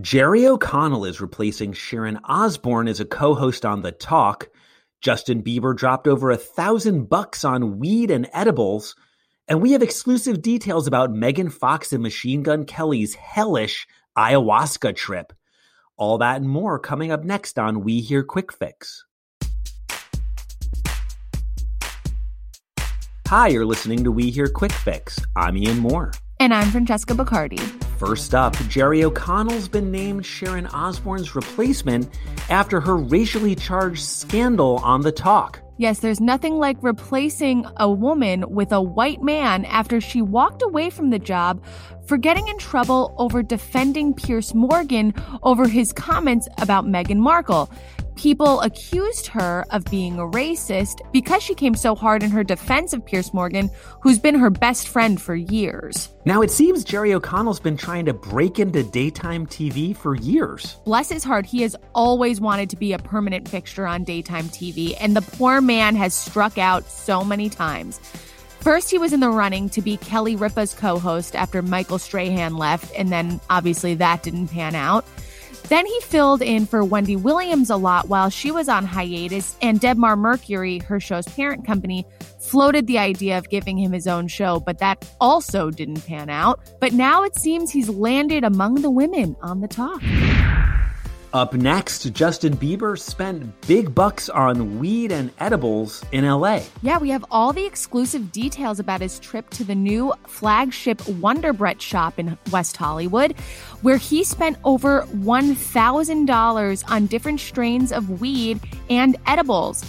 Jerry O'Connell is replacing Sharon Osbourne as a co-host on The Talk. Justin Bieber dropped over a thousand bucks on weed and edibles. And we have exclusive details about Megan Fox and Machine Gun Kelly's hellish ayahuasca trip. All that and more coming up next on We Hear Quick Fix. Hi, you're listening to We Hear Quick Fix. I'm Ian Moore. And I'm Francesca Bacardi. First up, Jerry O'Connell's been named Sharon Osbourne's replacement after her racially charged scandal on The Talk. Yes, there's nothing like replacing a woman with a white man after she walked away from the job for getting in trouble over defending Piers Morgan over his comments about Meghan Markle. People accused her of being a racist because she came so hard in her defense of Piers Morgan, who's been her best friend for years. Now, it seems Jerry O'Connell's been trying to break into daytime TV for years. Bless his heart, he has always wanted to be a permanent fixture on daytime TV, and the poor man has struck out so many times. First, he was in the running to be Kelly Ripa's co host after Michael Strahan left, and then obviously that didn't pan out. Then he filled in for Wendy Williams a lot while she was on hiatus, and Debmar Mercury, her show's parent company, floated the idea of giving him his own show, but that also didn't pan out. But now it seems he's landed among the women on the talk. Up next, Justin Bieber spent big bucks on weed and edibles in LA. Yeah, we have all the exclusive details about his trip to the new flagship Wonderbrett shop in West Hollywood, where he spent over $1,000 on different strains of weed and edibles.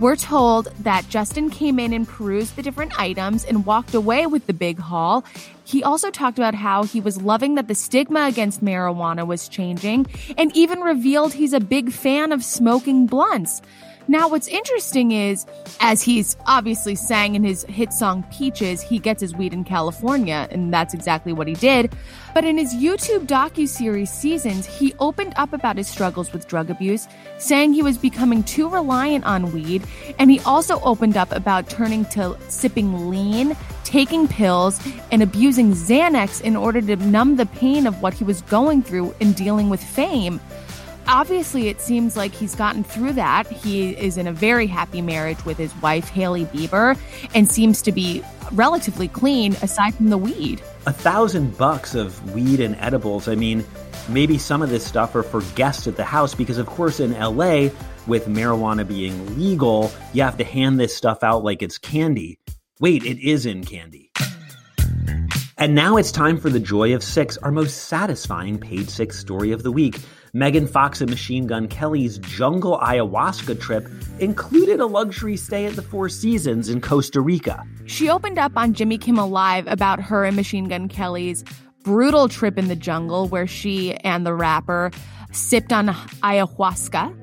We're told that Justin came in and perused the different items and walked away with the big haul. He also talked about how he was loving that the stigma against marijuana was changing and even revealed he's a big fan of smoking blunts. Now, what's interesting is, as he's obviously sang in his hit song Peaches, he gets his weed in California, and that's exactly what he did. But in his YouTube docu-series Seasons, he opened up about his struggles with drug abuse, saying he was becoming too reliant on weed, and he also opened up about turning to sipping lean, taking pills, and abusing Xanax in order to numb the pain of what he was going through in dealing with fame obviously it seems like he's gotten through that. He is in a very happy marriage with his wife, Hailey Bieber, and seems to be relatively clean aside from the weed. A thousand bucks of weed and edibles. I mean, maybe some of this stuff are for guests at the house because, of course, in LA, with marijuana being legal, you have to hand this stuff out like it's candy. Wait, it is in candy. And now it's time for the Joy of Six, our most satisfying page six story of the week. Megan Fox and Machine Gun Kelly's jungle ayahuasca trip included a luxury stay at the Four Seasons in Costa Rica. She opened up on Jimmy Kimmel Live about her and Machine Gun Kelly's brutal trip in the jungle where she and the rapper sipped on ayahuasca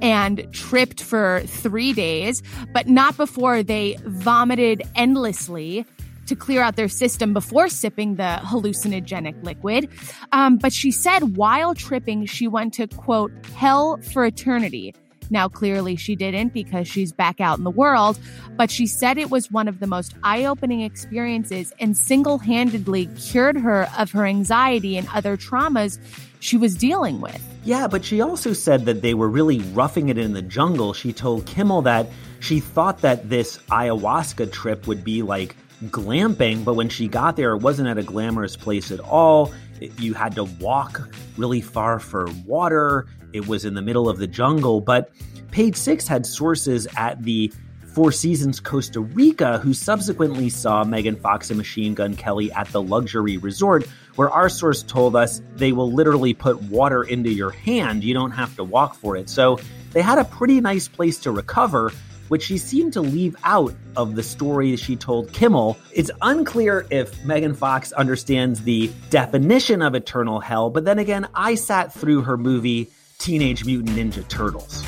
and tripped for three days, but not before they vomited endlessly to clear out their system before sipping the hallucinogenic liquid. Um, but she said while tripping, she went to quote, hell for eternity. Now, clearly she didn't because she's back out in the world, but she said it was one of the most eye opening experiences and single handedly cured her of her anxiety and other traumas she was dealing with. Yeah, but she also said that they were really roughing it in the jungle. She told Kimmel that she thought that this ayahuasca trip would be like glamping, but when she got there, it wasn't at a glamorous place at all. You had to walk really far for water. It was in the middle of the jungle. But page six had sources at the Four Seasons Costa Rica who subsequently saw Megan Fox and Machine Gun Kelly at the luxury resort, where our source told us they will literally put water into your hand. You don't have to walk for it. So they had a pretty nice place to recover which she seemed to leave out of the story she told Kimmel. It's unclear if Megan Fox understands the definition of eternal hell, but then again, I sat through her movie Teenage Mutant Ninja Turtles.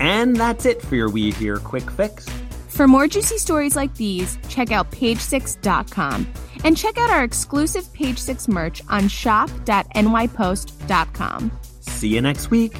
And that's it for your We Hear Quick Fix. For more juicy stories like these, check out page6.com and check out our exclusive Page Six merch on shop.nypost.com. See you next week.